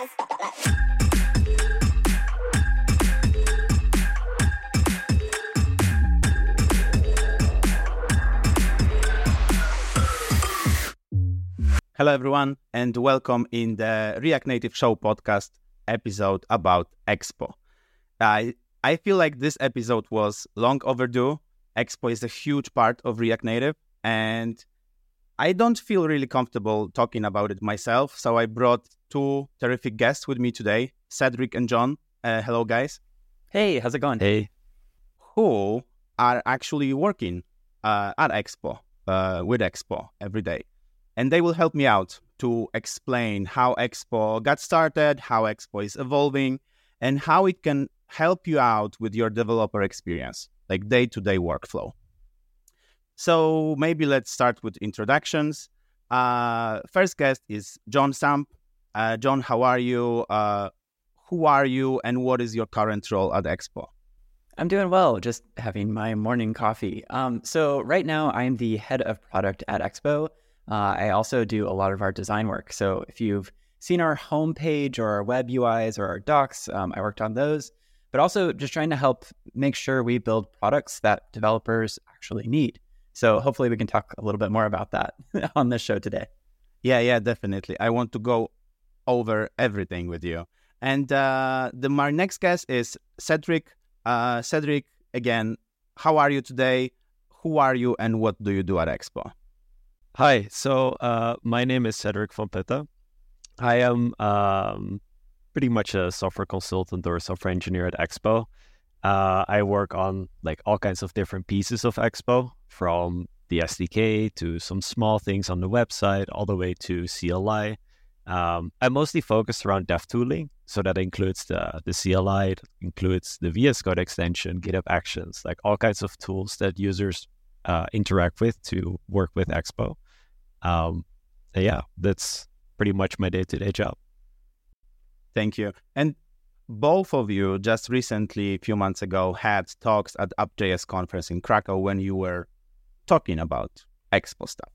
Hello, everyone, and welcome in the React Native Show podcast episode about Expo. I I feel like this episode was long overdue. Expo is a huge part of React Native, and I don't feel really comfortable talking about it myself. So I brought two terrific guests with me today, Cedric and Jon. Uh, hello, guys. Hey, how's it going? Hey. Who are actually working uh, at Expo uh, with Expo every day and they will help me out to explain how Expo got started, how Expo is evolving, and how it can help you out with your developer experience, like day to day workflow. So maybe let's start with introductions. Uh, first guest is Jon Samp. Uh, Jon, how are you? Uh, who are you, and what is your current role at Expo? I'm doing well, just having my morning coffee. Um, so, right now, I'm the head of product at Expo. Uh, I also do a lot of our design work. So if you've seen our homepage or our web UIs or our docs, um, I worked on those, but also just trying to help make sure we build products that developers actually need. So hopefully we can talk a little bit more about that on this show today. Yeah, yeah, definitely. I want to go over everything with you. And uh, the my next guest is Cedric. Uh, Cedric, again, how are you today? Who are you, and what do you do at Expo? Hi, so uh, my name is Cedric van Putten. I am um, pretty much a software consultant or a software engineer at Expo. Uh, I work on like all kinds of different pieces of Expo, from the SDK to some small things on the website, all the way to CLI. Um, I'm mostly focused around dev tooling, so that includes the the CLI, it includes the VS Code extension, GitHub Actions, like all kinds of tools that users uh, interact with to work with Expo. Um, yeah, that's pretty much my day to day job. Thank you. And both of you just recently, a few months ago, had talks at App.js conference in Krakow when you were talking about Expo stuff.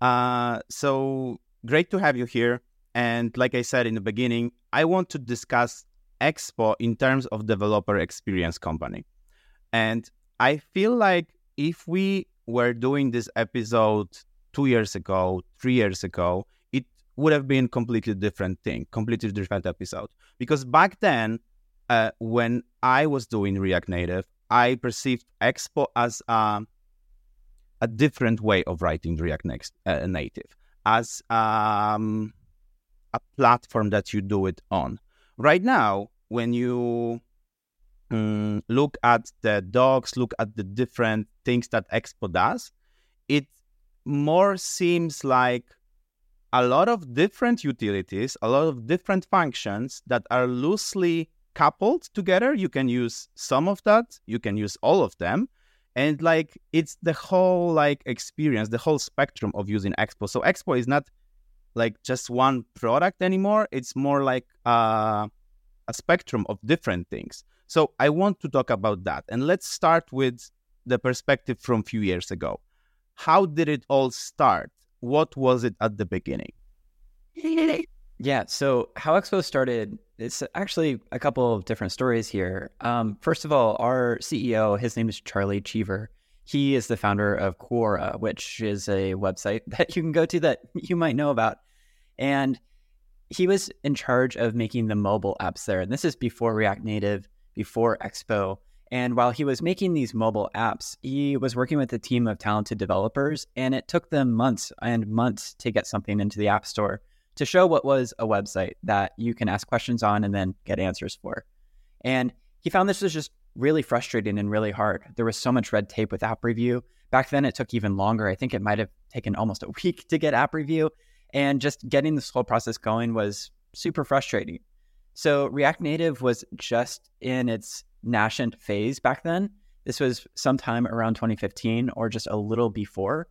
Uh, so great to have you here. And like I said in the beginning, I want to discuss Expo in terms of developer experience company. And I feel like if we were doing this episode two years ago, three years ago, it would have been completely different thing, completely different episode. Because back then, uh, when I was doing React Native, I perceived Expo as a, a different way of writing React Next, uh, Native, as um, a platform that you do it on. Right now, when you um, look at the docs, look at the different things that Expo does, it more seems like a lot of different utilities, a lot of different functions that are loosely coupled together. You can use some of that, you can use all of them. And like it's the whole like experience, the whole spectrum of using Expo. So Expo is not like just one product anymore. It's more like uh, a spectrum of different things. So I want to talk about that. And let's start with the perspective from a few years ago. How did it all start? What was it at the beginning? Yeah, so how Expo started, it's actually a couple of different stories here. Um, first of all, our CEO, his name is Charlie Cheever. He is the founder of Quora, which is a website that you can go to that you might know about. And he was in charge of making the mobile apps there. And this is before React Native, before Expo. And while he was making these mobile apps, he was working with a team of talented developers, and it took them months and months to get something into the App Store to show what was a website that you can ask questions on and then get answers for. And he found this was just really frustrating and really hard. There was so much red tape with app review. Back then, it took even longer. I think it might have taken almost a week to get app review. And just getting this whole process going was super frustrating. So React Native was just in its nascent phase back then. This was sometime around 2015 or just a little before.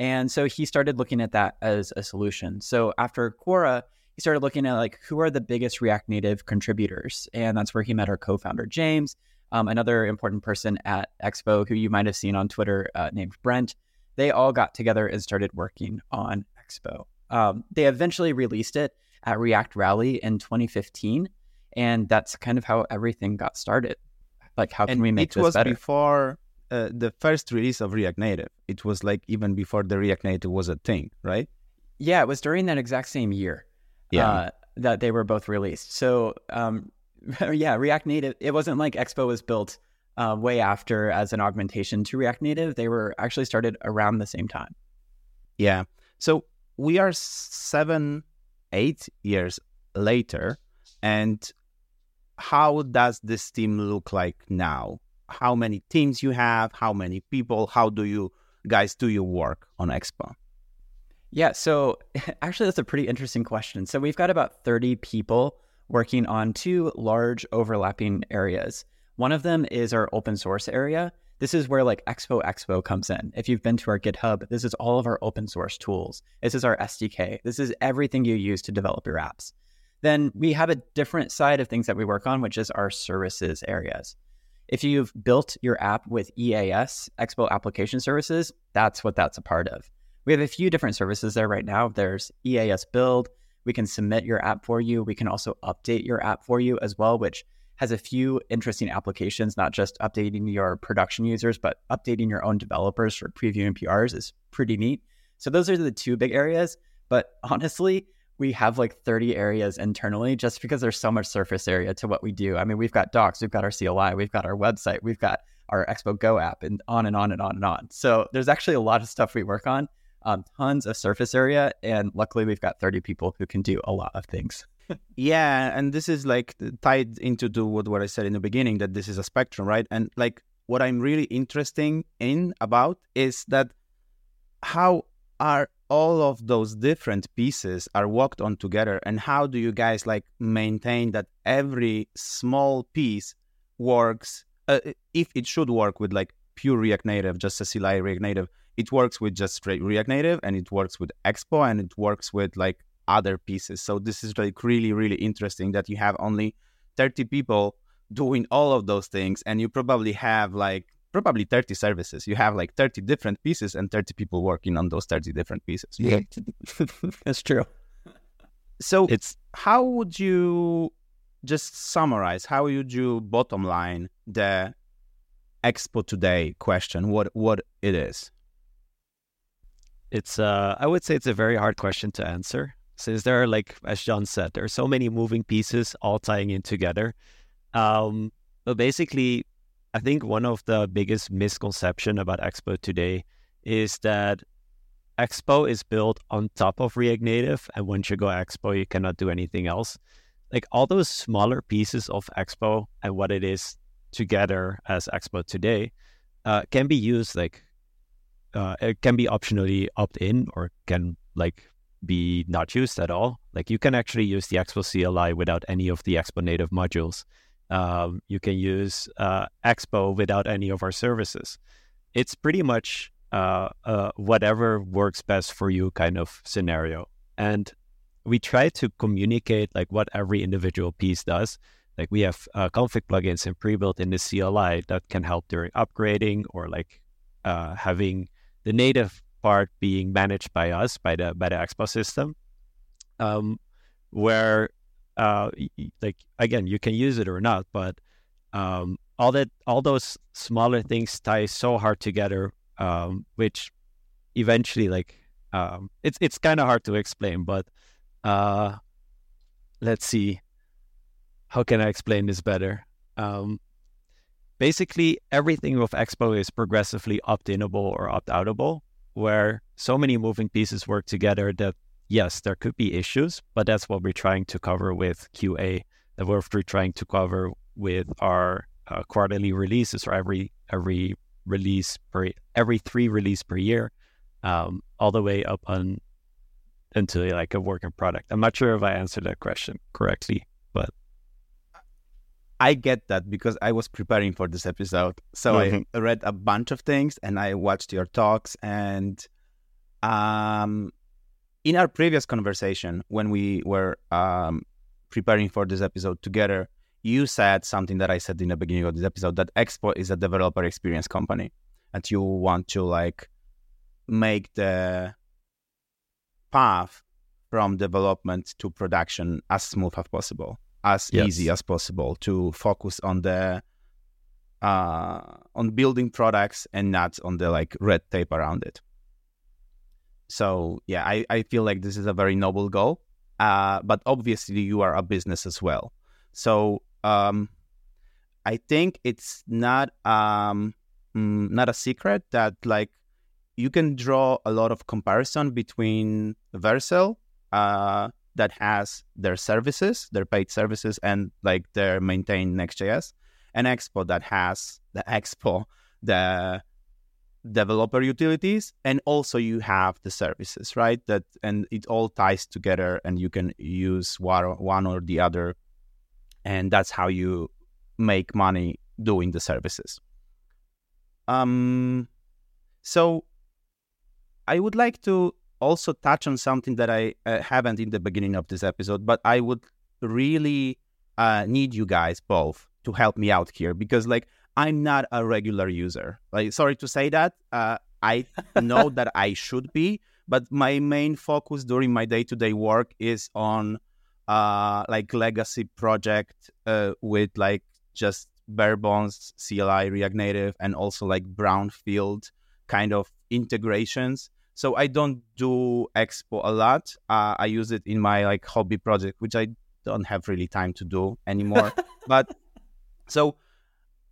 And so he started looking at that as a solution. So after Quora, he started looking at like who are the biggest React Native contributors, and that's where he met our co-founder James, um, another important person at Expo who you might have seen on Twitter uh, named Brent. They all got together and started working on Expo. Um, they eventually released it, at React Rally in 2015, and that's kind of how everything got started. Like, how can we make it this was better? before uh, the first release of React Native. It was like even before the React Native was a thing, right? Yeah, it was during that exact same year. Yeah. Uh, that they were both released. So, um, yeah, React Native. It wasn't like Expo was built uh, way after as an augmentation to React Native. They were actually started around the same time. Yeah. So we are seven, eight years later, and how does this team look like now? How many teams you have? How many people? How do you guys do your work on Expo? Yeah, so actually, that's a pretty interesting question. So we've got about 30 people working on two large overlapping areas. One of them is our open source area. This is where like Expo Expo comes in. If you've been to our GitHub, this is all of our open source tools. This is our SDK. This is everything you use to develop your apps. Then we have a different side of things that we work on, which is our services areas. If you've built your app with EAS, Expo Application Services, that's what that's a part of. We have a few different services there right now. There's EAS Build. We can submit your app for you. We can also update your app for you as well, which has a few interesting applications, not just updating your production users, but updating your own developers for preview and PRs is pretty neat. So those are the two big areas. But honestly, we have like 30 areas internally just because there's so much surface area to what we do. I mean, we've got docs, we've got our CLI, we've got our website, we've got our Expo Go app, and on and on and on and on. So there's actually a lot of stuff we work on, um, tons of surface area. And luckily, we've got 30 people who can do a lot of things. yeah. And this is like tied into to what, what I said in the beginning that this is a spectrum, right? And like what I'm really interested in about is that how are all of those different pieces are worked on together? And how do you guys like maintain that every small piece works uh, if it should work with like pure react native just a CLI react native it works with just straight react native and it works with expo and it works with like other pieces? So this is like really really interesting that you have only 30 people doing all of those things and you probably have like probably 30 services. You have like 30 different pieces and 30 people working on those 30 different pieces. Yeah, that's true. So it's how would you just summarize? How would you bottom line the Expo today question? What what it is? It's uh, I would say it's a very hard question to answer since there are like as Jon said, there are so many moving pieces all tying in together. Um, but basically, I think one of the biggest misconception about Expo today is that Expo is built on top of React Native, and once you go Expo, you cannot do anything else. Like all those smaller pieces of Expo and what it is together as Expo today uh, can be used like uh, it can be optionally opt in or can like be not used at all. Like you can actually use the Expo CLI without any of the Expo native modules. Um, you can use uh, Expo without any of our services. It's pretty much uh, uh, whatever works best for you kind of scenario. And we try to communicate like what every individual piece does. Like we have uh, config plugins and pre-built in the CLI that can help during upgrading or like uh, having the native part being managed by us by the by the Expo system. Um, where uh, like again, you can use it or not, but um, all that all those smaller things tie so hard together, um, which eventually like um, it's it's kind of hard to explain. But uh, let's see, how can I explain this better? Um, basically, everything with Expo is progressively opt-inable or opt-outable, where so many moving pieces work together that yes, there could be issues, but that's what we're trying to cover with QA. That we're trying to cover with our uh, quarterly releases or every every release per every three release per year, um, all the way up on until like a working product. I'm not sure if I answered that question correctly, but I get that because I was preparing for this episode. So mm-hmm. I read a bunch of things and I watched your talks and um in our previous conversation when we were um, preparing for this episode together you said something that i said in the beginning of this episode that expo is a developer experience company and you want to like make the path from development to production as smooth as possible, as Yes. easy as possible to focus on the uh, on building products and not on the like red tape around it. So yeah, I, I feel like this is a very noble goal. Uh, but obviously you are a business as well. So um, I think it's not um, mm, not a secret that like you can draw a lot of comparison between Vercel uh, that has their services, their paid services, and like their maintained Next.js, and Expo that has the Expo, the developer utilities, and also you have the services, right? That and it all ties together, and you can use one or, the other, and that's how you make money doing the services. Um, so I would like to also touch on something that I uh, haven't in the beginning of this episode, but I would really uh, need you guys both to help me out here because, like, I'm not a regular user. Like, sorry to say that. Uh, I know that I should be, but my main focus during my day-to-day work is on uh, like legacy project uh, with like just bare bones CLI React Native and also like brownfield kind of integrations. So I don't do Expo a lot. Uh, I use it in my like hobby project, which I don't have really time to do anymore. but so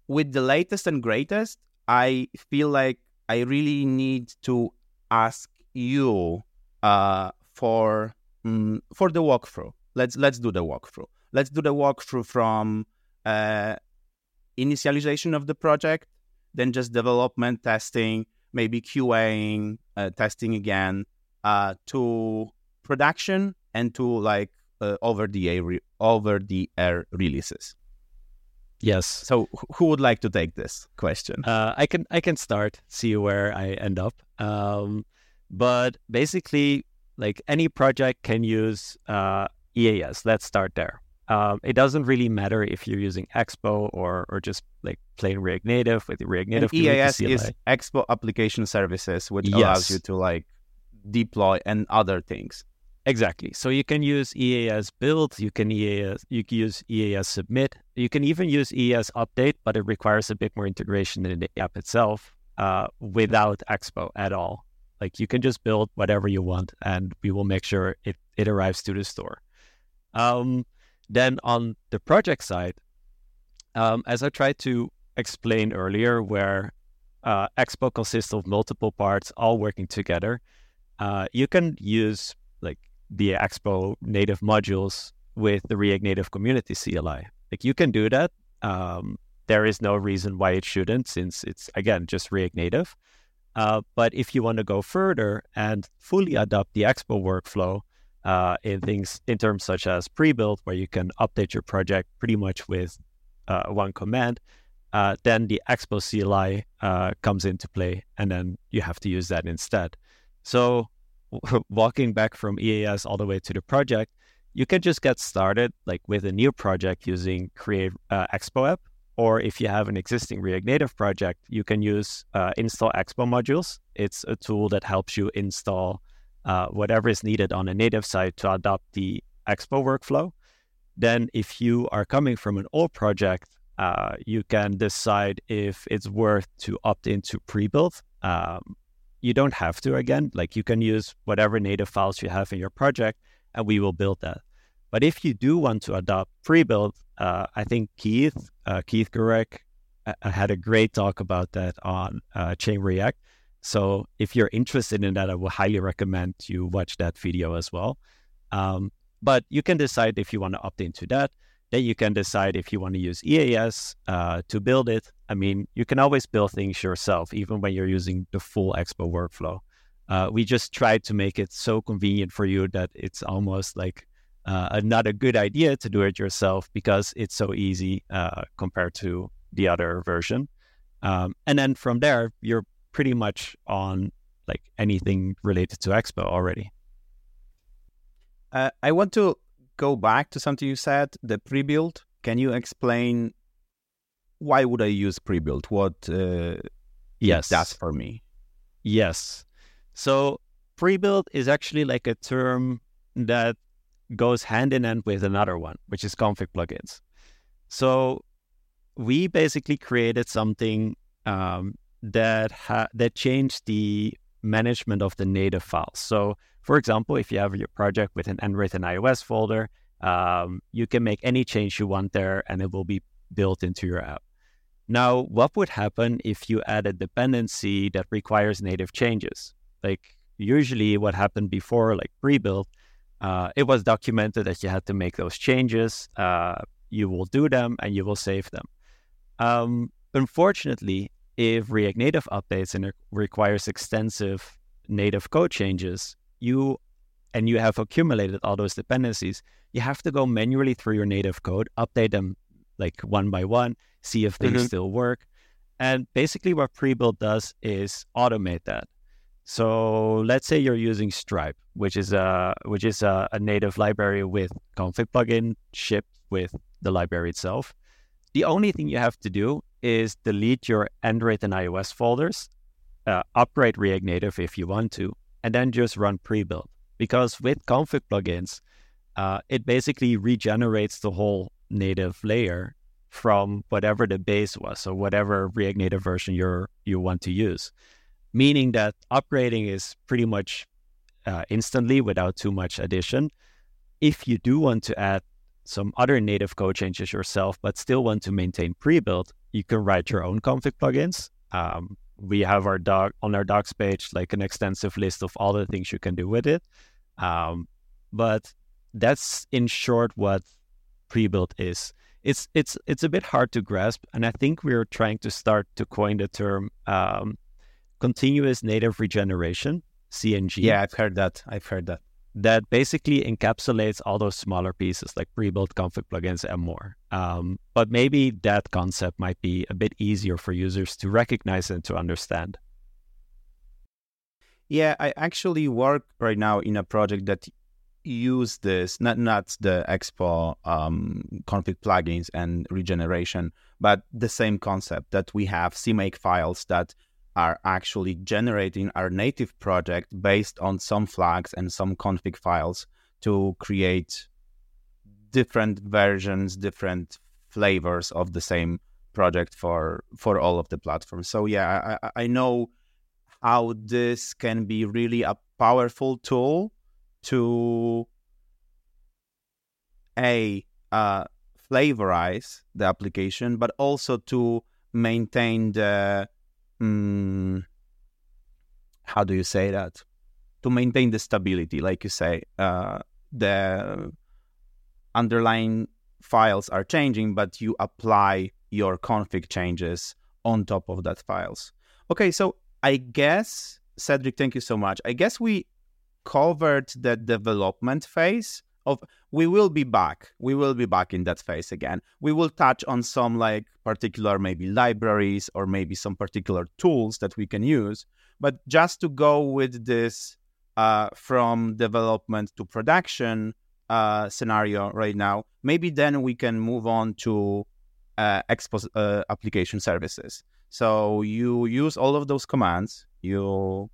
with the latest and greatest, I feel like I really need to ask you uh, for mm, for the walkthrough. Let's let's do the walkthrough. Let's do the walkthrough from uh, initialization of the project, then just development testing, maybe QAing, uh, testing again, uh, to production and to like uh, over the air re- over the air releases. Yes. So, who would like to take this question? Uh, I can I can start, see where I end up. Um, but basically, like any project can use uh, EAS. Let's start there. Um, it doesn't really matter if you're using Expo or or just like plain React Native with the React And Native community EAS is Expo Application Services, which allows you to like deploy and other things. Exactly. So you can use EAS build, you can EAS, you can use EAS submit, you can even use EAS update, but it requires a bit more integration in the app itself uh, without Expo at all. Like you can just build whatever you want, and we will make sure it it arrives to the store. Um, then on the project side, um, as I tried to explain earlier, where uh, Expo consists of multiple parts all working together, uh, you can use like the Expo native modules with the React Native Community CLI. Like you can do that. Um, there is no reason why it shouldn't, since it's again just React Native. Uh, but if you want to go further and fully adopt the Expo workflow uh, in things in terms such as pre-build, where you can update your project pretty much with uh, one command, uh, then the Expo CLI uh, comes into play, and then you have to use that instead. So walking back from EAS all the way to the project, you can just get started like with a new project using Create uh, Expo app. Or if you have an existing React Native project, you can use uh, install Expo modules. It's a tool that helps you install uh, whatever is needed on a native side to adopt the Expo workflow. Then, if you are coming from an old project, uh, you can decide if it's worth to opt into pre-build. Um, you don't have to again. Like you can use whatever native files you have in your project, and we will build that. But if you do want to adopt pre-build, uh, I think Keith uh, Keith Gurek uh, had a great talk about that on uh, Chain React. So if you're interested in that, I would highly recommend you watch that video as well. Um, but you can decide if you want to opt into that. Then you can decide if you want to use EAS uh, to build it. I mean, you can always build things yourself, even when you're using the full Expo workflow. Uh, we just tried to make it so convenient for you that it's almost like uh, not a good idea to do it yourself because it's so easy uh, compared to the other version. Um, and then from there, you're pretty much on like anything related to Expo already. Uh, I want to go back to something you said, the pre-build. Can you explain why would I use pre-build? What uh, Yes. does for me? Yes. So pre-build is actually like a term that goes hand in hand with another one, which is config plugins. So we basically created something um, that ha- that changed the management of the native files. So, for example, if you have your project with an Android and iOS folder, um, you can make any change you want there, and it will be built into your app. Now, what would happen if you add a dependency that requires native changes? Like usually, what happened before, like pre-build, uh, it was documented that you had to make those changes. Uh, you will do them and you will save them. Um, unfortunately, if React Native updates and it requires extensive native code changes, you and you have accumulated all those dependencies, you have to go manually through your native code, update them like one by one, see if things mm-hmm. still work. And basically, what pre-build does is automate that. So let's say you're using Stripe, which is a which is a, a native library with config plugin shipped with the library itself. The only thing you have to do is delete your Android and iOS folders, uh, upgrade React Native if you want to, and then just run pre-build. Because with config plugins, uh, it basically regenerates the whole native layer from whatever the base was, or whatever React Native version you're you want to use meaning that upgrading is pretty much uh, instantly without too much addition. If you do want to add some other native code changes yourself, but still want to maintain pre-build, you can write your own config plugins. Um, we have our doc on our docs page, like an extensive list of all the things you can do with it. Um, but that's in short what pre-build is. It's it's it's a bit hard to grasp, and I think we're trying to start to coin the term um, continuous native regeneration, CNG. Yeah, I've heard that. I've heard that. That basically encapsulates all those smaller pieces like pre-build config plugins and more. Um, but maybe that concept might be a bit easier for users to recognize and to understand. Yeah, I actually work right now in a project that use this not not the expo um, config plugins and regeneration but the same concept that we have cmake files that are actually generating our native project based on some flags and some config files to create different versions, different flavors of the same project for for all of the platforms. So yeah, I, I know how this can be really a powerful tool to a uh, flavorize the application, but also to maintain the mm, how do you say that? To maintain the stability, like you say, uh, the underlying files are changing, but you apply your config changes on top of that files. Okay, so I guess Cedric, thank you so much. I guess we covered the development phase of we will be back. We will be back in that phase again. We will touch on some like particular maybe libraries or maybe some particular tools that we can use. But just to go with this uh, from development to production uh, scenario right now maybe then we can move on to uh, uh, application services. So you use all of those commands. You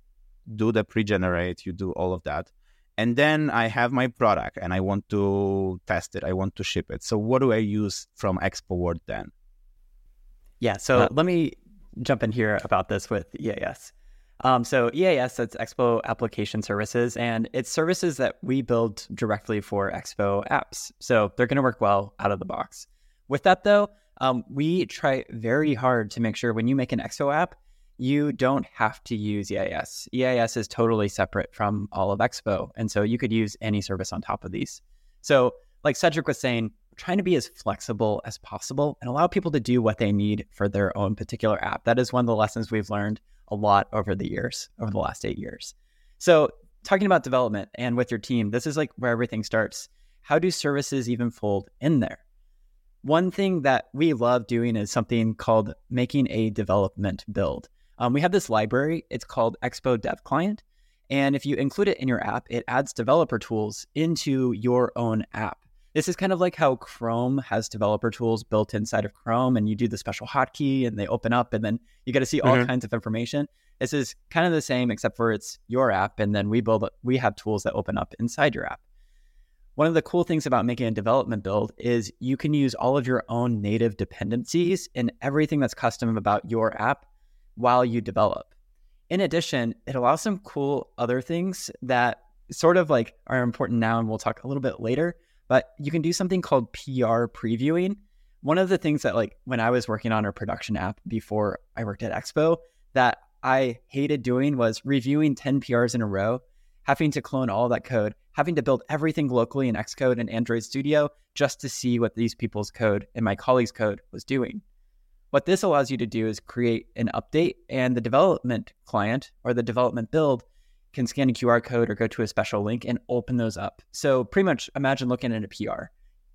do the pre-generate. You do all of that and then I have my product and I want to test it. I want to ship it. So what do I use from Expo World then? Yeah. So uh, let me jump in here about this with EAS. Um, so EAS, that's Expo Application Services, and it's services that we build directly for Expo apps. So they're going to work well out of the box. With that, though, um, we try very hard to make sure when you make an Expo app, you don't have to use EAS. EAS is totally separate from all of Expo. And so you could use any service on top of these. So, like Cedric was saying, trying to be as flexible as possible and allow people to do what they need for their own particular app. That is one of the lessons we've learned a lot over the years, over the last eight years. So, talking about development and with your team, this is like where everything starts. How do services even fold in there? One thing that we love doing is something called making a development build. Um, we have this library. It's called Expo Dev Client. And if you include it in your app, it adds developer tools into your own app. This is kind of like how Chrome has developer tools built inside of Chrome, and you do the special hotkey and they open up, and then you get to see all mm-hmm. kinds of information. This is kind of the same, except for it's your app, and then we build we have tools that open up inside your app. one of the cool things about making a development build is you can use all of your own native dependencies and everything that's custom about your app while you develop. In addition, it allows some cool other things that sort of like are important now and we'll talk a little bit later, but you can do something called PR previewing. One of the things that like when I was working on our production app before I worked at Expo that I hated doing was reviewing 10 PRs in a row, having to clone all that code, having to build everything locally in Xcode and Android Studio just to see what these people's code and my colleagues' code was doing. What this allows you to do is create an update, and the development client or the development build can scan a QR code or go to a special link and open those up. So, pretty much imagine looking at a PR.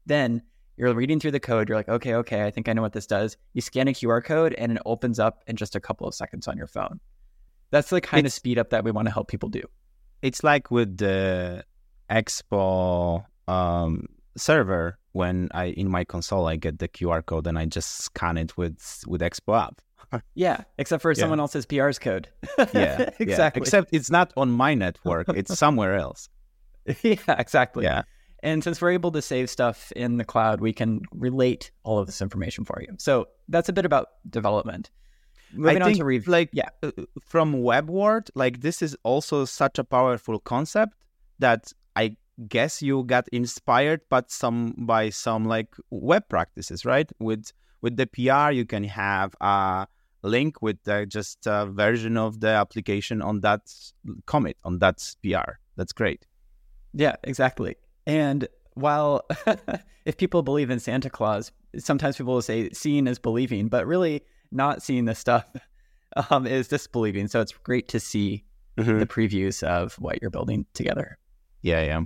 Then you're reading through the code, you're like, okay, okay, I think I know what this does. You scan a QR code and it opens up in just a couple of seconds on your phone. That's the kind it's, of speed up that we want to help people do. It's like with the Expo um, server when I in my console I get the QR code and I just scan it with with Expo app. yeah, except for yeah. someone else's PR's code. yeah, exactly. Yeah. Except it's not on my network; it's somewhere else. yeah, exactly. Yeah. And since we're able to save stuff in the cloud, we can relate all of this information for you. So that's a bit about development. Moving I on to rev- like yeah, uh, from WebWord, like this is also such a powerful concept that guess you got inspired but some by some like web practices right? With with the pr you can have a link with the, just a version of the application on that commit on that pr that's great. Yeah exactly. And while if people believe in santa claus sometimes people will say seeing is believing but really not seeing this stuff um, is disbelieving. So it's great to see mm-hmm. the previews of what you're building together. Yeah yeah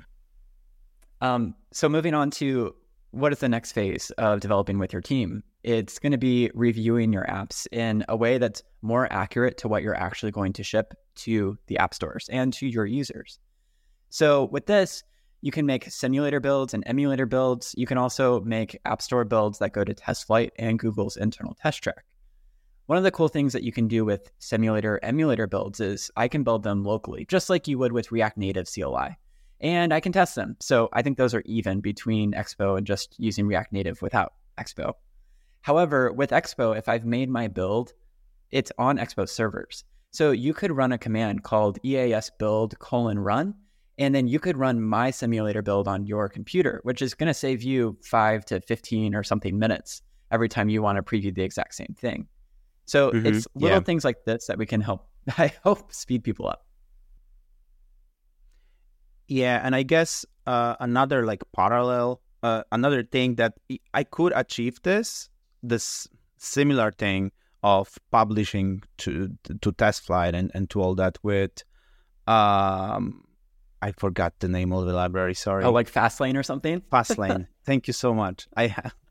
um, so moving on to what is the next phase of developing with your team? It's going to be reviewing your apps in a way that's more accurate to what you're actually going to ship to the app stores and to your users. So with this, you can make simulator builds and emulator builds. You can also make app store builds that go to test flight and Google's internal test track. One of the cool things that you can do with simulator emulator builds is I can build them locally, just like you would with React Native CLI and I can test them. So I think those are even between Expo and just using React Native without Expo. However, with Expo, if I've made my build, it's on Expo servers. So you could run a command called EAS build colon run, and then you could run my simulator build on your computer, which is going to save you five to 15 or something minutes every time you want to preview the exact same thing. So mm-hmm. it's little yeah. things like this that we can help, I hope, speed people up. Yeah, and I guess uh, another like parallel, uh, another thing that I could achieve this, this similar thing of publishing to to test flight and, and to all that with, um, I forgot the name of the library. Sorry. Oh, like Fastlane or something. Fastlane. Thank you so much. I have.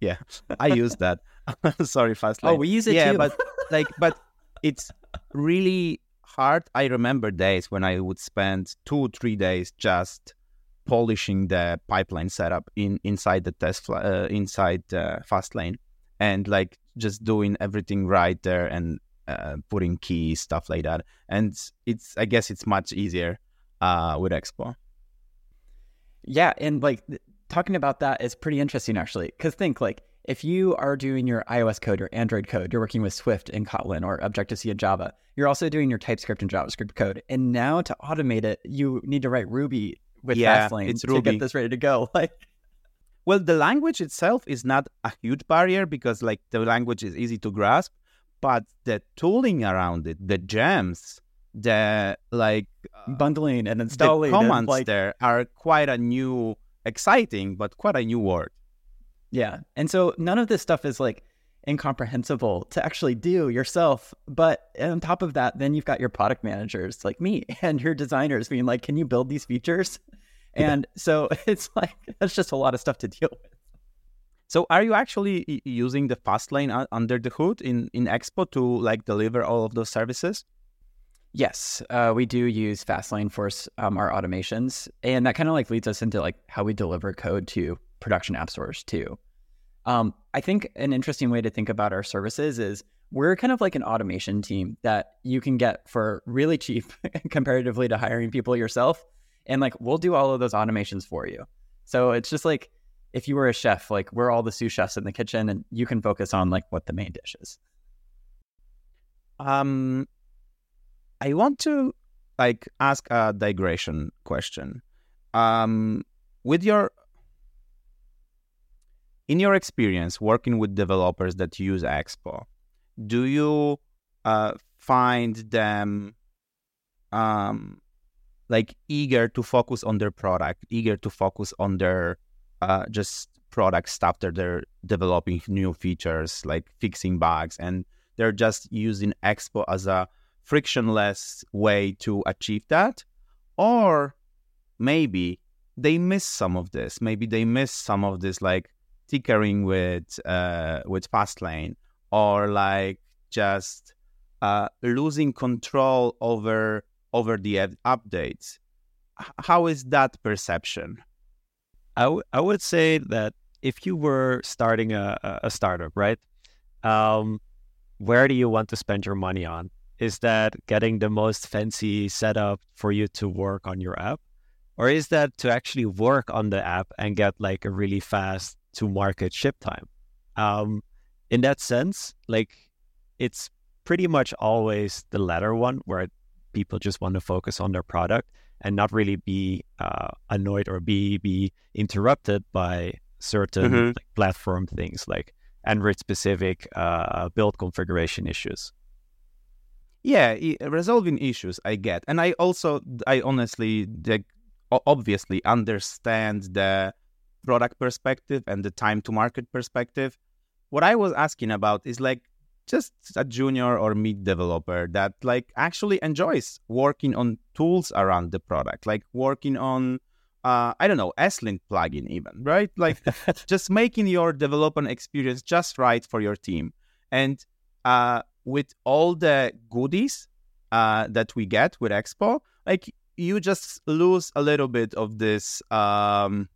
Yeah, I use that. sorry, Fastlane. Oh, we use it yeah, too. but like, but it's really hard. I remember days when I would spend two, three days just polishing the pipeline setup in inside the test uh, inside the Fastlane, and like just doing everything right there and uh, putting keys stuff like that. And it's I guess it's much easier uh, with Expo. Yeah, and like talking about that is pretty interesting actually. Because think like if you are doing your iOS code or Android code, you're working with Swift and Kotlin or Objective C and Java. You're also doing your TypeScript and JavaScript code. And now to automate it, you need to write Ruby with yeah, Fastlane it's to Ruby. get this ready to go. Like, well, the language itself is not a huge barrier because like the language is easy to grasp, but the tooling around it, the gems, the like uh, bundling and installing the commands like... there are quite a new, exciting, but quite a new word. Yeah. And so none of this stuff is like incomprehensible to actually do yourself. But on top of that, then you've got your product managers like me and your designers being like, can you build these features? And so it's like, that's just a lot of stuff to deal with. So are you actually using the Fastlane under the hood in, in Expo to like deliver all of those services? Yes, uh, we do use Fastlane for um, our automations, and that kind of like leads us into like how we deliver code to production app stores too. Um, I think an interesting way to think about our services is we're kind of like an automation team that you can get for really cheap comparatively to hiring people yourself. And like we'll do all of those automations for you. So it's just like if you were a chef, like we're all the sous chefs in the kitchen, and you can focus on like what the main dish is. Um, I want to like ask a digression question. Um, with your in your experience working with developers that use Expo, do you uh, find them um, like eager to focus on their product, eager to focus on their uh, just product stuff that they're developing new features, like fixing bugs, and they're just using Expo as a frictionless way to achieve that, or maybe they miss some of this. Maybe they miss some of this, like tinkering with uh, with Fastlane, or like just uh, losing control over over the updates. How is that perception? I, w- I would say that if you were starting a, a startup, right? Um, where do you want to spend your money on? Is that getting the most fancy setup for you to work on your app? Or is that to actually work on the app and get like a really fast to market ship time? Um, in that sense, like it's pretty much always the latter one where people just want to focus on their product and not really be uh, annoyed or be be interrupted by certain mm-hmm. like, platform things like Android specific uh, build configuration issues. Yeah, resolving issues I get, and I also I honestly the, obviously understand the product perspective and the time to market perspective. What I was asking about is like just a junior or mid developer that like actually enjoys working on tools around the product, like working on uh, I don't know, ESLint plugin even, right? Like just making your development experience just right for your team. And uh, with all the goodies uh, that we get with Expo, like you just lose a little bit of this um,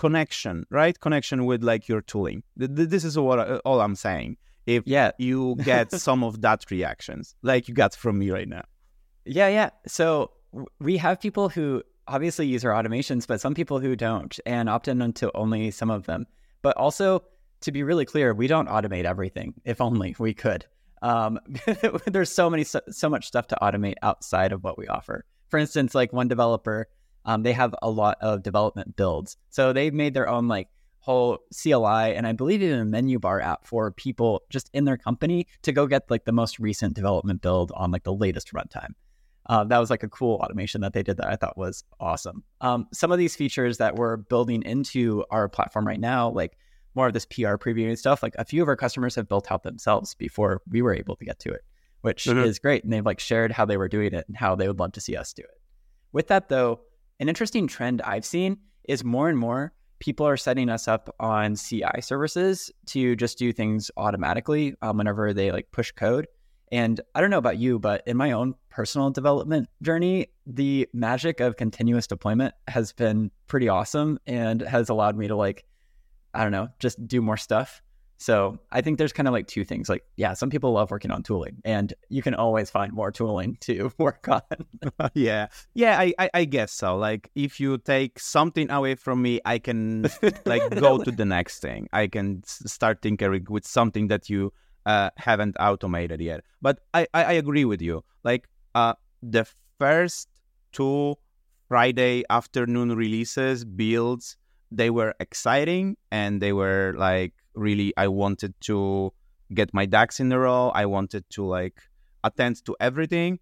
connection, right? Connection with like your tooling. This is what uh, all I'm saying. If yeah. you get some of that reactions, like you got from me right now. Yeah, yeah. So we have people who obviously use our automations, but some people who don't and opt in into only some of them. But also, to be really clear, we don't automate everything. If only we could. Um, there's so many so, so, much stuff to automate outside of what we offer. For instance, like one developer, um, they have a lot of development builds, so they've made their own like whole CLI and I believe even a menu bar app for people just in their company to go get like the most recent development build on like the latest runtime. Uh, that was like a cool automation that they did that I thought was awesome. Um, some of these features that we're building into our platform right now, like more of this PR previewing stuff, like a few of our customers have built out themselves before we were able to get to it, which mm-hmm. is great. And they've like shared how they were doing it and how they would love to see us do it. With that though, an interesting trend I've seen is more and more people are setting us up on CI services to just do things automatically um, whenever they like push code. And I don't know about you, but in my own personal development journey, the magic of continuous deployment has been pretty awesome and has allowed me to like, I don't know, just do more stuff. So I think there's kind of like two things. Like, yeah, some people love working on tooling, and you can always find more tooling to work on. yeah, yeah, I, I, I guess so. Like, if you take something away from me, I can like go to the next thing. I can start tinkering with something that you uh, haven't automated yet. But I, I, I agree with you. Like, uh, the first two Friday afternoon releases builds, they were exciting and they were like really I wanted to get my ducks in a row. I wanted to like attend to everything.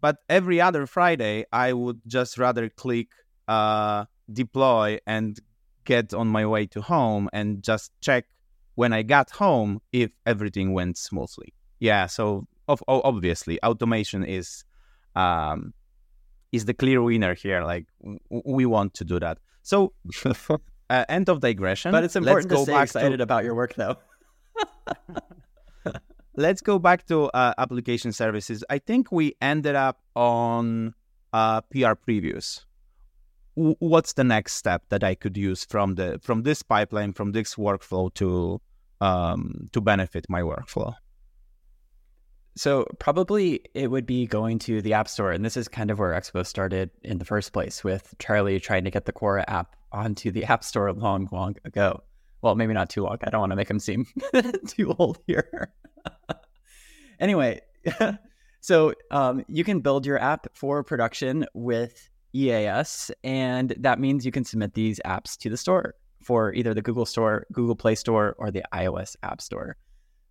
But every other Friday, I would just rather click uh, deploy and get on my way to home and just check when I got home if everything went smoothly. Yeah, so of, obviously automation is um, is the clear winner here. Like w- we want to do that. So uh, end of digression. But it's important Let's to stay excited to... about your work, though. Let's go back to uh, application services. I think we ended up on uh, PR previews. W- what's the next step that I could use from the from this pipeline, from this workflow to um, to benefit my workflow? So probably it would be going to the App Store, and this is kind of where Expo started in the first place, with Charlie trying to get the Quora app onto the App Store long, long ago. Well, maybe not too long. I don't want to make him seem too old here. anyway, so um, you can build your app for production with EAS, and that means you can submit these apps to the store for either the Google Store, Google Play Store, or the iOS App Store.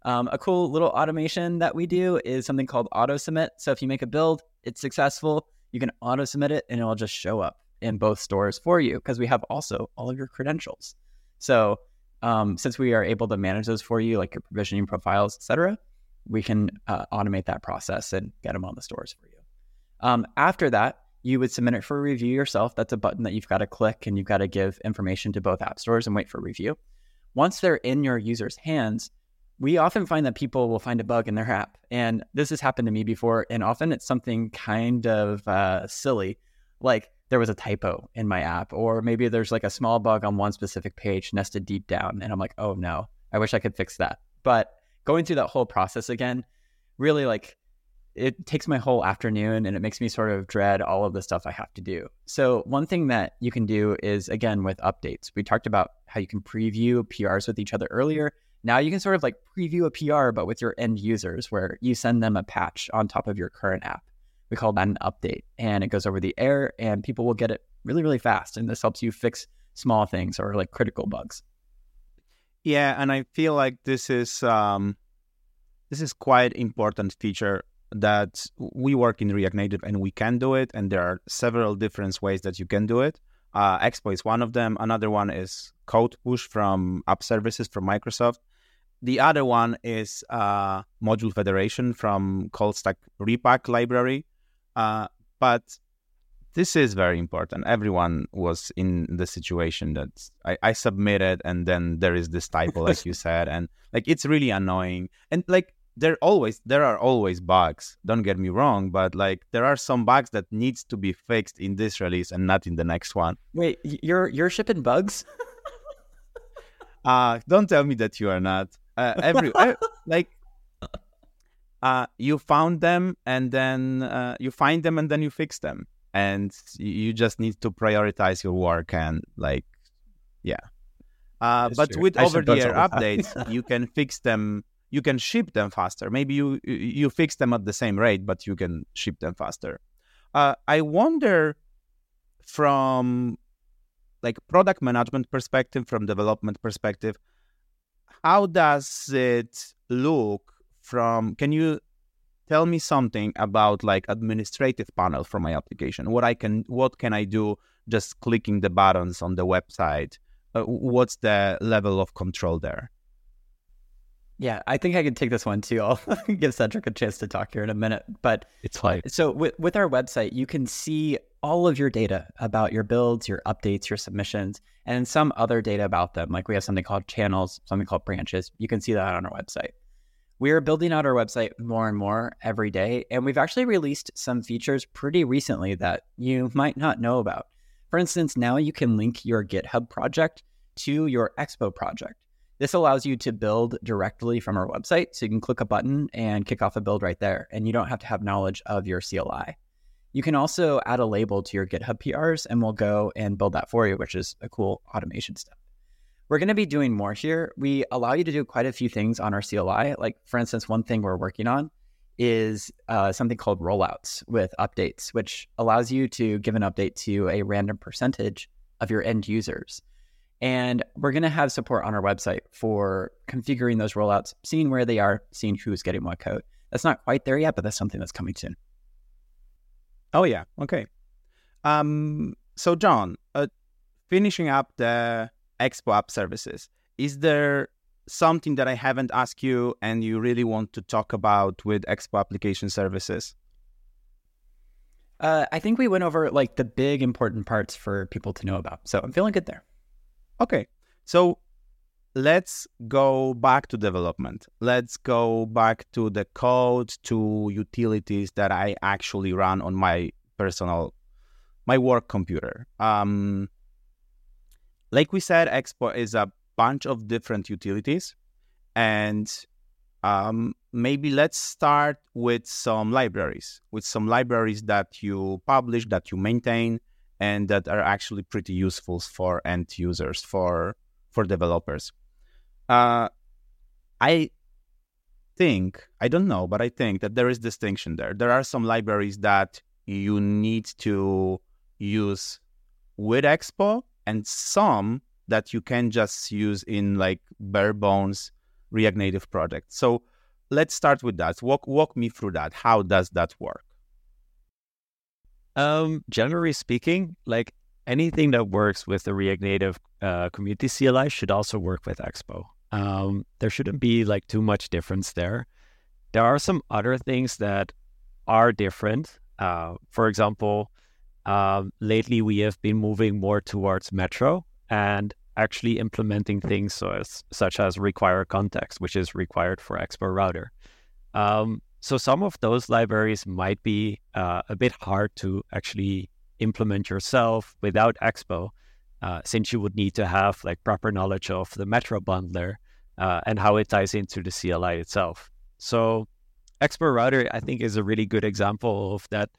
Um, a cool little automation that we do is something called auto submit. So if you make a build, it's successful, you can auto submit it and it'll just show up in both stores for you because we have also all of your credentials. So um, since we are able to manage those for you, like your provisioning profiles, etc., we can uh, automate that process and get them on the stores for you. Um, after that, you would submit it for review yourself. That's a button that you've got to click and you've got to give information to both app stores and wait for review. Once they're in your user's hands, we often find that people will find a bug in their app. And this has happened to me before. And often it's something kind of uh, silly, like there was a typo in my app, or maybe there's like a small bug on one specific page nested deep down. And I'm like, oh no, I wish I could fix that. But going through that whole process again, really like it takes my whole afternoon and it makes me sort of dread all of the stuff I have to do. So, one thing that you can do is again with updates. We talked about how you can preview PRs with each other earlier. Now you can sort of like preview a PR, but with your end users, where you send them a patch on top of your current app. We call that an update, and it goes over the air, and people will get it really, really fast. And this helps you fix small things or like critical bugs. Yeah, and I feel like this is um, this is quite important feature that we work in React Native and we can do it. And there are several different ways that you can do it. Uh, Expo is one of them. Another one is Code Push from App Services from Microsoft. The other one is uh, Module Federation from CallStack Repack library. Uh, but this is very important. Everyone was in the situation that I, I submitted, and then there is this typo, like you said, and like it's really annoying. And like there always there are always bugs don't get me wrong but like there are some bugs that needs to be fixed in this release and not in the next one wait you're you're shipping bugs uh don't tell me that you are not uh, every uh, like uh you found them and then uh, you find them and then you fix them and you just need to prioritize your work and like yeah uh, but true. with over the air updates you can fix them you can ship them faster. Maybe you you fix them at the same rate, but you can ship them faster. Uh, I wonder from like product management perspective, from development perspective, how does it look from? Can you tell me something about like administrative panel for my application? What I can, what can I do just clicking the buttons on the website? Uh, what's the level of control there? Yeah, I think I can take this one too. I'll give Cedric a chance to talk here in a minute. But it's like so with, with our website, you can see all of your data about your builds, your updates, your submissions, and some other data about them. Like we have something called channels, something called branches. You can see that on our website. We are building out our website more and more every day, and we've actually released some features pretty recently that you might not know about. For instance, now you can link your GitHub project to your Expo project. This allows you to build directly from our website. So you can click a button and kick off a build right there, and you don't have to have knowledge of your CLI. You can also add a label to your GitHub PRs, and we'll go and build that for you, which is a cool automation step. We're going to be doing more here. We allow you to do quite a few things on our CLI. Like, for instance, one thing we're working on is uh, something called rollouts with updates, which allows you to give an update to a random percentage of your end users. And we're going to have support on our website for configuring those rollouts, seeing where they are, seeing who's getting what code. That's not quite there yet, but that's something that's coming soon. Oh, yeah. Okay. Um, so, Jon, uh, finishing up the Expo app services, is there something that I haven't asked you and you really want to talk about with Expo application services? Uh, I think we went over like the big important parts for people to know about. So I'm feeling good there. Okay, so let's go back to development. Let's go back to the code, to utilities that I actually run on my personal, my work computer. Um, like we said, Expo is a bunch of different utilities, and um, maybe let's start with some libraries, with some libraries that you publish, that you maintain, and that are actually pretty useful for end users, for for developers. Uh, I think I don't know, but I think that there is distinction there. There are some libraries that you need to use with Expo, and some that you can just use in like bare bones React Native project. So let's start with that. Walk walk me through that. How does that work? Um, generally speaking, like anything that works with the React Native uh, community CLI should also work with Expo. Um, there shouldn't be like too much difference there. There are some other things that are different. Uh, for example, um, lately we have been moving more towards Metro and actually implementing things so as, such as require context, which is required for Expo Router. Um, so some of those libraries might be uh, a bit hard to actually implement yourself without Expo, uh, since you would need to have like proper knowledge of the Metro bundler uh, and how it ties into the CLI itself. So Expo Router, I think, is a really good example of that.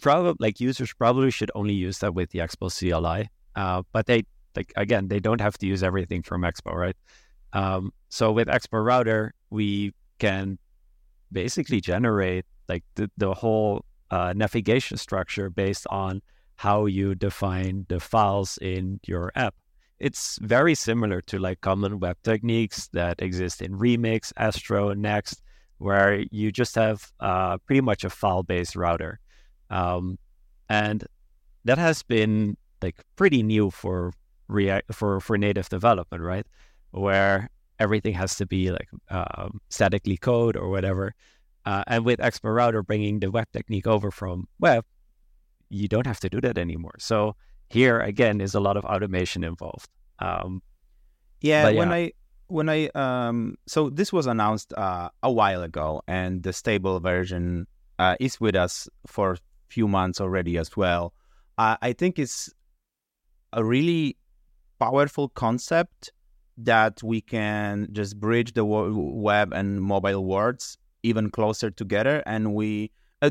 Probably like users probably should only use that with the Expo CLI, uh, but they like again, they don't have to use everything from Expo, right? Um, so with Expo Router, we can basically generate like the, the whole uh, navigation structure based on how you define the files in your app. It's very similar to like common web techniques that exist in Remix, Astro, Next, where you just have uh, pretty much a file-based router, um, and that has been like pretty new for React for for native development, right? Where everything has to be like um, statically code or whatever. Uh, and with Expo Router bringing the web technique over from web, you don't have to do that anymore. So here again is a lot of automation involved. Um, yeah, yeah, when I when I um, so this was announced uh, a while ago, and the stable version uh, is with us for few months already as well. Uh, I think it's a really powerful concept that we can just bridge the web and mobile worlds even closer together and we uh,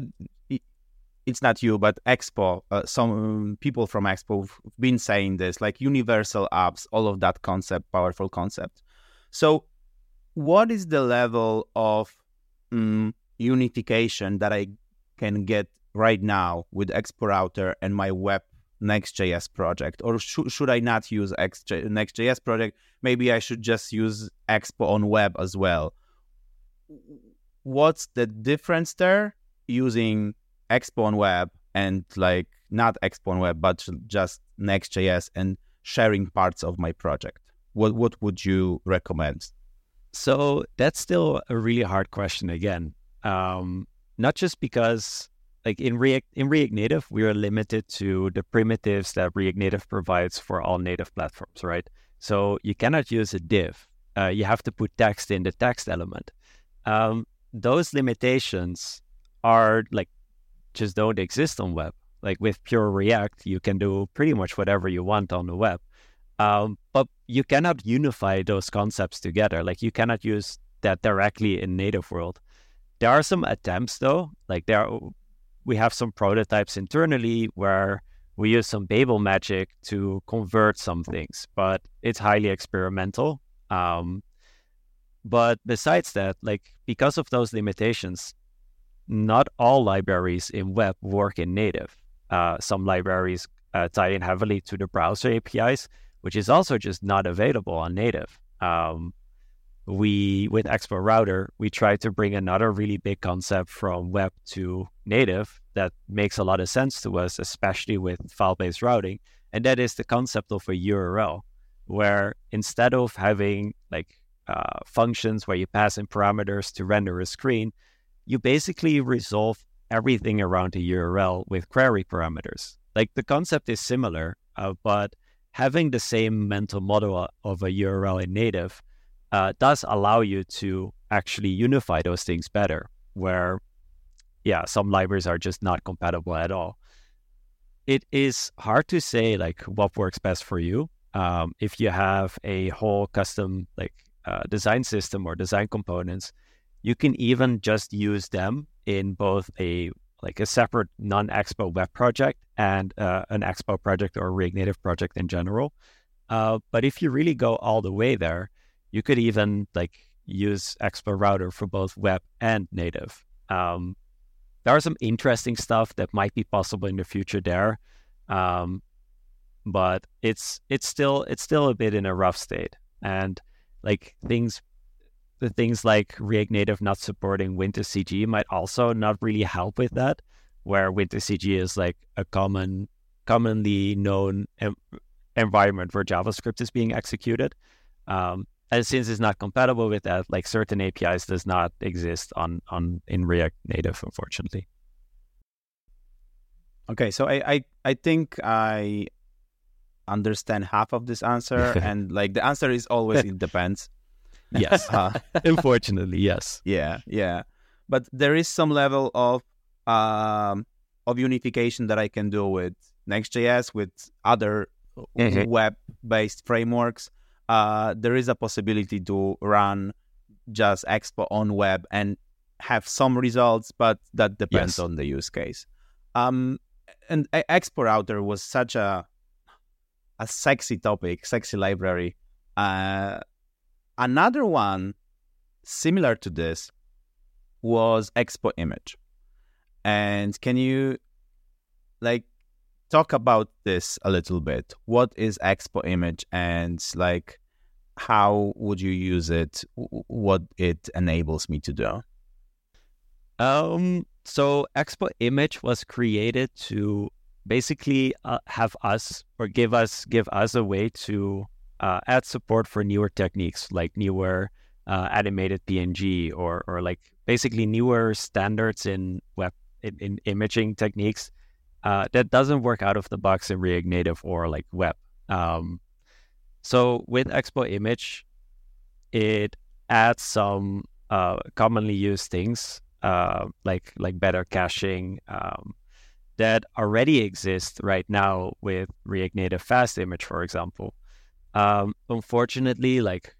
it's not you but expo uh, some people from expo have been saying this like universal apps all of that concept powerful concept so what is the level of um, unification that i can get right now with expo router and my web Next.js project, or sh- should I not use X- Next.js project? Maybe I should just use Expo on web as well. What's the difference there using Expo on web and like not Expo on web, but just Next.js and sharing parts of my project? What what would you recommend? So that's still a really hard question again. Um, not just because like in React in React Native, we are limited to the primitives that React Native provides for all native platforms, right? So you cannot use a div. Uh, you have to put text in the text element. Um, those limitations are like just don't exist on web. Like with pure React, you can do pretty much whatever you want on the web. Um, but you cannot unify those concepts together. Like you cannot use that directly in native world. There are some attempts though, like there are we have some prototypes internally where we use some Babel magic to convert some things, but it's highly experimental. Um, but besides that, like because of those limitations, not all libraries in web work in native. Uh, some libraries uh, tie in heavily to the browser APIs, which is also just not available on native. Um, we with Expo Router, we try to bring another really big concept from web to native that makes a lot of sense to us, especially with file-based routing, and that is the concept of a URL, where instead of having like uh, functions where you pass in parameters to render a screen, you basically resolve everything around a URL with query parameters. Like the concept is similar, uh, but having the same mental model of a URL in native uh, does allow you to actually unify those things better. Where, yeah, some libraries are just not compatible at all. It is hard to say like what works best for you. Um, if you have a whole custom like uh, design system or design components, you can even just use them in both a like a separate non-Expo web project and uh, an Expo project or React Native project in general. Uh, but if you really go all the way there, you could even like use Expo Router for both web and native. Um, there are some interesting stuff that might be possible in the future there, um, but it's it's still it's still a bit in a rough state. And like things the things like React Native not supporting WinterCG might also not really help with that, where WinterCG is like a common, commonly known em- environment where JavaScript is being executed. Um, and since it's not compatible with that, like certain APIs does not exist on on in React Native, unfortunately. Okay, so I I, I think I understand half of this answer, and like the answer is always it depends. Yes. Uh, Unfortunately, yes. Yeah, yeah. But there is some level of um, of unification that I can do with Next.js, with other mm-hmm. web-based frameworks. Uh, there is a possibility to run just Expo on web and have some results, but that depends yes. on the use case. Um, and Expo Router was such a a sexy topic, sexy library. Uh, Another one similar to this was Expo Image. And can you like talk about this a little bit? What is Expo Image and like how would you use it? What it enables me to do? Um so Expo Image was created to basically uh, have us or give us give us a way to uh, add support for newer techniques like newer uh, animated PNG or or like basically newer standards in web in, in imaging techniques uh, that doesn't work out of the box in React Native or like web. Um, so with Expo Image, it adds some uh, commonly used things uh, like like better caching um, that already exist right now with React Native Fast Image, for example. Um, unfortunately, like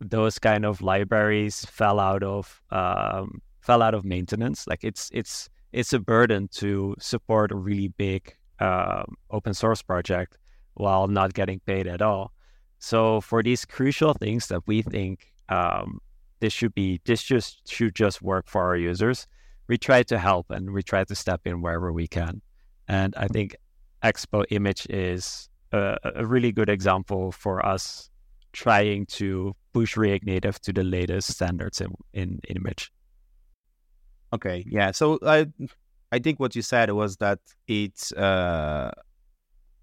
those kind of libraries fell out of um, fell out of maintenance. Like it's it's it's a burden to support a really big uh, open source project while not getting paid at all. So for these crucial things that we think um, this should be this just should just work for our users, we try to help and we try to step in wherever we can. And I think Expo Image is a, a really good example for us trying to push React Native to the latest standards in, in, in image. Okay, yeah. So I I think what you said was that it's uh,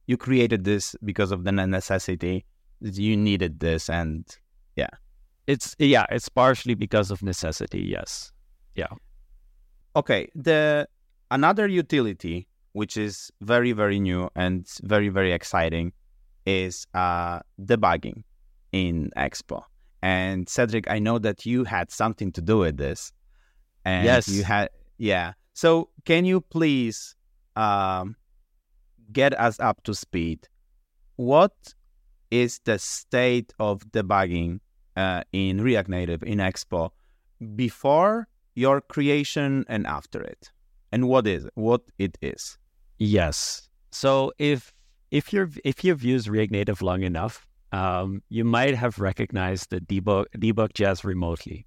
you created this because of the necessity. You needed this, and yeah, it's yeah, it's partially because of necessity. Yes, yeah. Okay. The another utility which is very, very new and very, very exciting, is uh, debugging in Expo. And Cedric, I know that you had something to do with this. And yes. you had, yeah. So can you please um, get us up to speed? What is the state of debugging uh, in React Native in Expo before your creation and after it? And what is what it is? Yes. So if if you're if you've used React Native long enough, um, you might have recognized the debug debug.js remotely.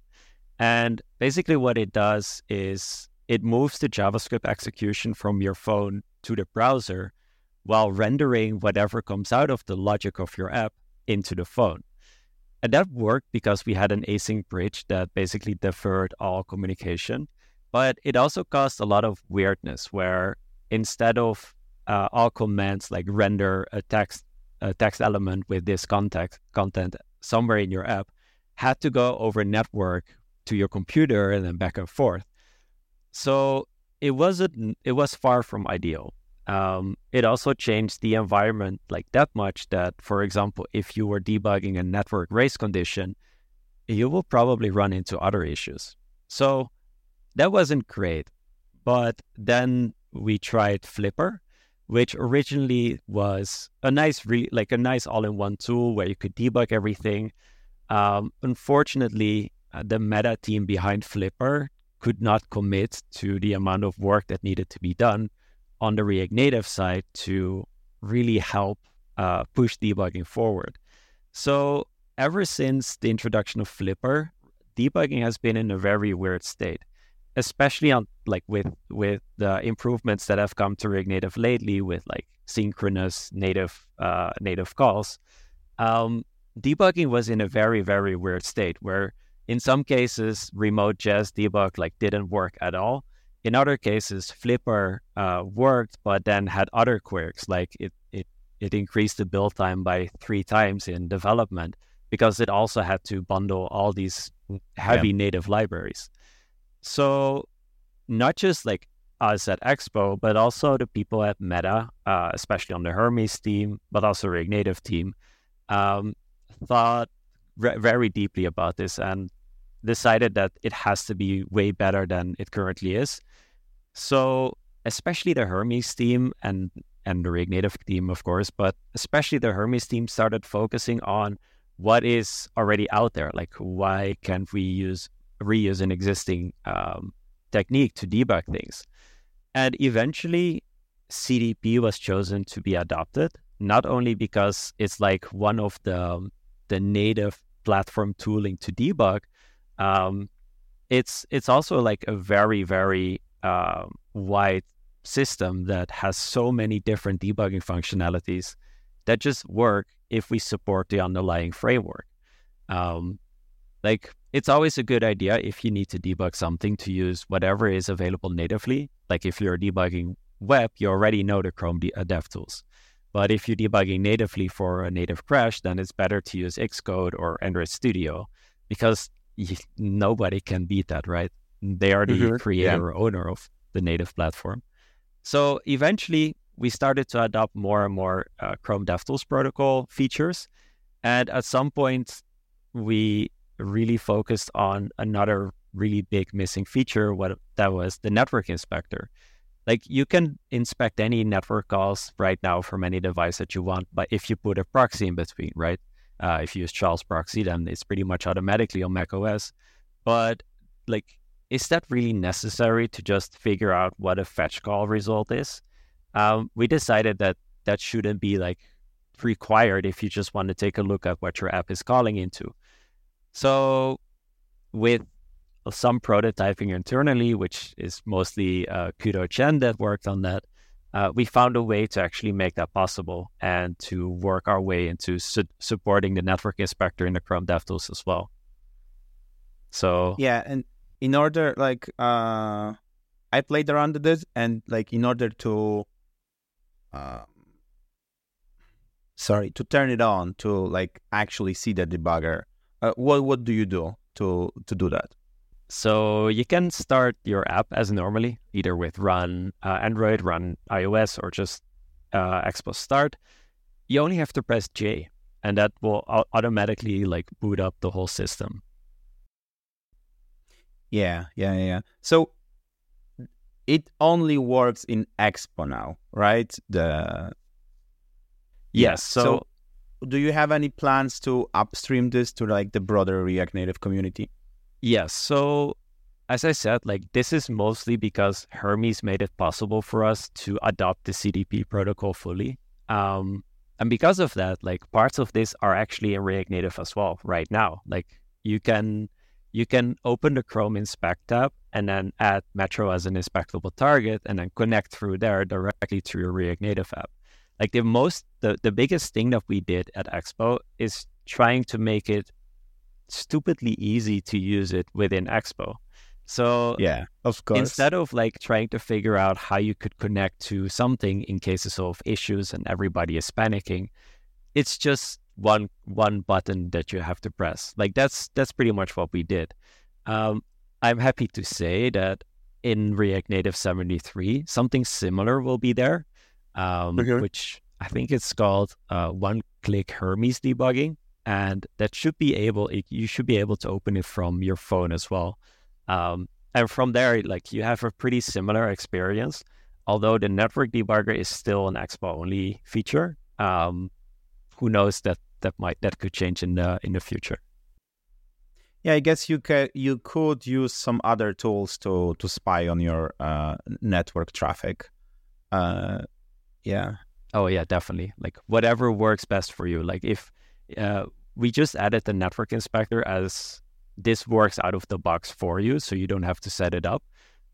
And basically, what it does is it moves the JavaScript execution from your phone to the browser while rendering whatever comes out of the logic of your app into the phone. And that worked because we had an async bridge that basically deferred all communication. But it also caused a lot of weirdness where instead of uh, all commands like render a text a text element with this context content somewhere in your app had to go over network to your computer and then back and forth. So it wasn't it was far from ideal. Um, it also changed the environment like that much that, for example, if you were debugging a network race condition, you will probably run into other issues. So that wasn't great. But then we tried Flipper, which originally was a nice, re- like a nice all-in-one tool where you could debug everything. Um, unfortunately, the meta team behind Flipper could not commit to the amount of work that needed to be done on the React Native side to really help uh, push debugging forward. So ever since the introduction of Flipper, debugging has been in a very weird state, especially on like with with the improvements that have come to React Native lately, with like synchronous native uh, native calls. Um, debugging was in a very very weird state where in some cases remote JS debug like didn't work at all. In other cases, Flipper uh, worked, but then had other quirks like it it it increased the build time by three times in development because it also had to bundle all these heavy yeah. native libraries. So not just like us at Expo, but also the people at Meta, uh, especially on the Hermes team, but also React Native team, um, thought re- very deeply about this and decided that it has to be way better than it currently is. So especially the Hermes team and and the React Native team, of course, but especially the Hermes team started focusing on what is already out there. Like, why can't we use reuse an existing um, technique to debug things? And eventually, CDP was chosen to be adopted, not only because it's like one of the the native platform tooling to debug. Um, it's it's also like a very very uh, wide system that has so many different debugging functionalities that just work if we support the underlying framework. Um, like it's always a good idea if you need to debug something to use whatever is available natively. Like if you're debugging web, you already know the Chrome de- uh, DevTools. But if you're debugging natively for a native crash, then it's better to use Xcode or Android Studio because nobody can beat that, right? They are the mm-hmm. creator yeah. or owner of the native platform. So eventually, we started to adopt more and more uh, Chrome DevTools protocol features. And at some point, we really focused on another really big missing feature. What that was the network inspector. Like you can inspect any network calls right now from any device that you want, but if you put a proxy in between, right? Uh, if you use Charles proxy, then it's pretty much automatically on Mac OS. But like, is that really necessary to just figure out what a fetch call result is? um, we decided that that shouldn't be like required if you just want to take a look at what your app is calling into. So with some prototyping internally, which is mostly uh, Kudo Chen that worked on that, uh, we found a way to actually make that possible and to work our way into su- supporting the network inspector in the Chrome DevTools as well. So yeah, and in order like uh, I played around with this, and like in order to um, sorry to turn it on to like actually see the debugger uh, what what do you do to to do that so you can start your app as normally either with run uh, android run ios or just uh, expo start you only have to press j and that will automatically like boot up the whole system yeah yeah yeah so it only works in Expo now, right? The yes. So, so, do you have any plans to upstream this to like the broader React Native community? Yes. So as I said, like this is mostly because Hermes made it possible for us to adopt the CDP protocol fully. Um, and because of that, like parts of this are actually in React Native as well right now. Like you can you can open the Chrome Inspect tab and then add Metro as an inspectable target and then connect through there directly to your React Native app. Like the most, the, the biggest thing that we did at Expo is trying to make it stupidly easy to use it within Expo. So yeah, of course. Instead of like trying to figure out how you could connect to something in cases of issues and everybody is panicking, it's just one one button that you have to press. Like that's that's pretty much what we did. Um, I'm happy to say that in React Native 73, something similar will be there, um, okay. which I think it's called uh, one-click Hermes debugging, and that should be able. You should be able to open it from your phone as well. Um, and from there, like you have a pretty similar experience. Although the network debugger is still an Expo only feature, um, who knows that that might that could change in the in the future. yeah, I guess you could you could use some other tools to to spy on your uh, network traffic. Uh, yeah. Oh yeah, definitely. Like whatever works best for you. Like if uh, we just added the network inspector as this works out of the box for you, so you don't have to set it up.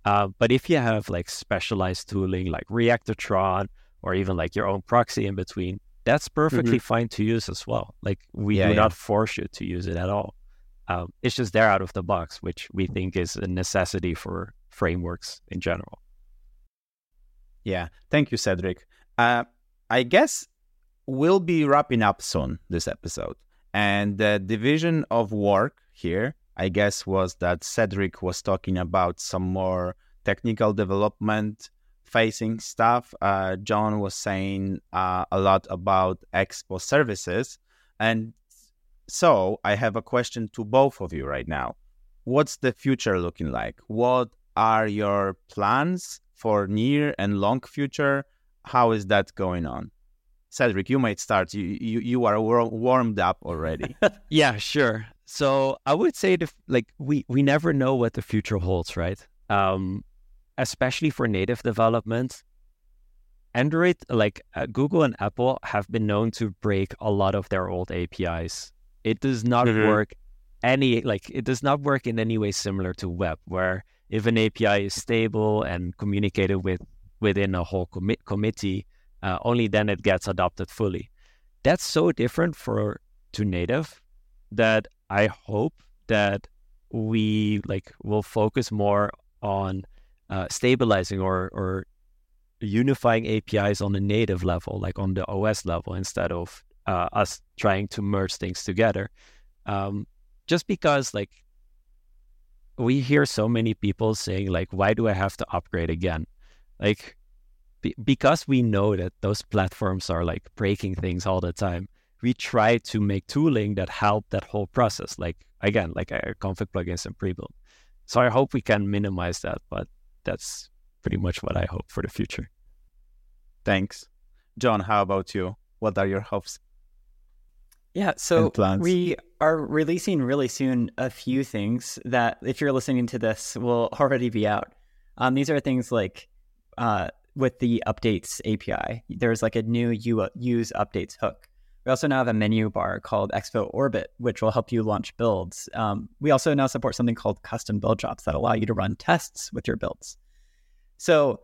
Uh, but if you have like specialized tooling like Reactotron or even like your own proxy in between, that's perfectly mm-hmm. fine to use as well. Like we yeah, do yeah. not force you to use it at all. Um, it's just there out of the box, which we think is a necessity for frameworks in general. Yeah, thank you, Cedric. Uh, I guess we'll be wrapping up soon this episode, and the division of work here, I guess, was that Cedric was talking about some more technical development facing stuff. Uh, Jon was saying uh, a lot about Expo services, and so I have a question to both of you right now. What's the future looking like? What are your plans for near and long future? How is that going on? Cedric, you might start. You you, you are warmed up already. yeah, sure. So I would say the, like we we never know what the future holds, right? Um, especially for native development. Android, like uh, Google and Apple, have been known to break a lot of their old APIs. It does not mm-hmm. work any like it does not work in any way similar to web, where if an API is stable and communicated with within a whole commit committee, uh, only then it gets adopted fully. That's so different for to native that I hope that we like will focus more on uh, stabilizing or or unifying APIs on the native level, like on the OS level, instead of uh, us trying to merge things together. Um, just because like we hear so many people saying like, why do I have to upgrade again? Like be- because we know that those platforms are like breaking things all the time. We try to make tooling that help that whole process. Like again, like our config plugins and pre-build. So I hope we can minimize that, but that's pretty much what I hope for the future. Thanks. Jon, how about you? What are your hopes? Yeah, so we are releasing really soon a few things that, if you're listening to this, will already be out. Um, these are things like uh, with the updates API, there's like a new use updates hook. We also now have a menu bar called Expo Orbit, which will help you launch builds. Um, we also now support something called custom build jobs that allow you to run tests with your builds. So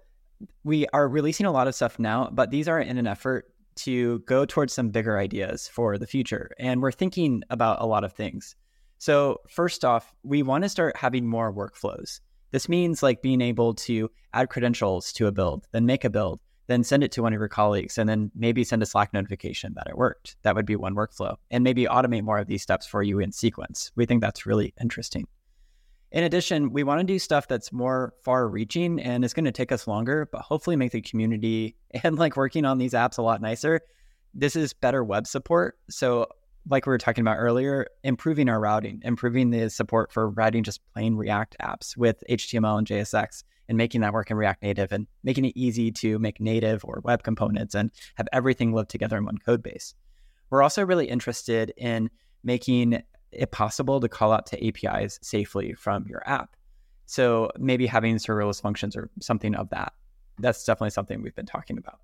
we are releasing a lot of stuff now, but these are in an effort to go towards some bigger ideas for the future. And we're thinking about a lot of things. So, first off, we want to start having more workflows. This means like being able to add credentials to a build, then make a build, then send it to one of your colleagues, and then maybe send a Slack notification that it worked. That would be one workflow. And maybe automate more of these steps for you in sequence. We think that's really interesting. In addition, we want to do stuff that's more far reaching and it's going to take us longer, but hopefully make the community and like working on these apps a lot nicer. This is better web support. So, like we were talking about earlier, improving our routing, improving the support for writing just plain React apps with HTML and JSX and making that work in React Native and making it easy to make native or web components and have everything live together in one code base. We're also really interested in making it possible to call out to APIs safely from your app. So maybe having serverless functions or something of that. That's definitely something we've been talking about.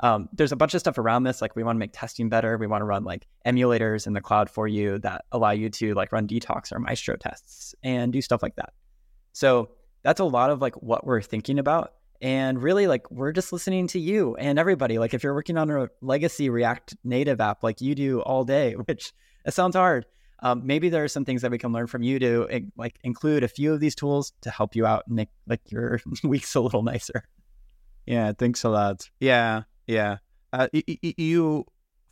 Um, there's a bunch of stuff around this. Like we want to make testing better. We want to run like emulators in the cloud for you that allow you to like run detox or maestro tests and do stuff like that. So that's a lot of like what we're thinking about. And really, like, we're just listening to you and everybody. Like, if you're working on a legacy React native app like you do all day, which it sounds hard, um, maybe there are some things that we can learn from you to like include a few of these tools to help you out and make like your weeks a little nicer. Yeah, thanks a lot. Yeah, yeah. Uh, you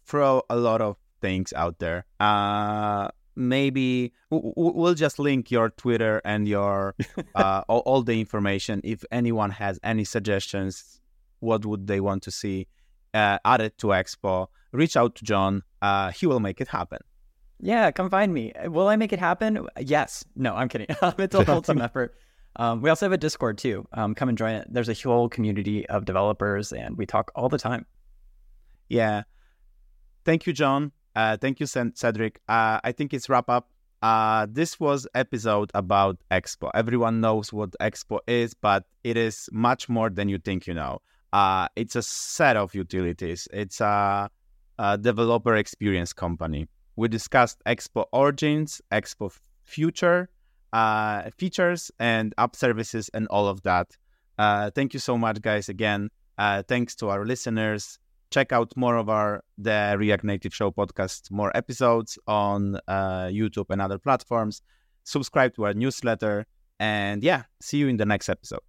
throw a lot of things out there. Uh, maybe we'll just link your Twitter and your uh, all, all the information. If anyone has any suggestions, what would they want to see uh, added to Expo? Reach out to Jon. Uh, he will make it happen. Yeah, come find me. Will I make it happen? Yes. No, I'm kidding. it's a whole team effort. Um, we also have a Discord too. Um, come and join it. There's a whole community of developers, and we talk all the time. Yeah. Thank you, Jon. Uh, thank you, Cedric. Uh, I think it's wrap up. Uh, this was episode about Expo. Everyone knows what Expo is, but it is much more than you think you know. Uh, it's a set of utilities. It's a, a developer experience company. We discussed Expo origins, Expo future, uh, features, and app services, and all of that. Uh, thank you so much, guys. Again, uh, thanks to our listeners. Check out more of our the React Native Show podcast, more episodes on uh, YouTube and other platforms. Subscribe to our newsletter, and yeah, see you in the next episode.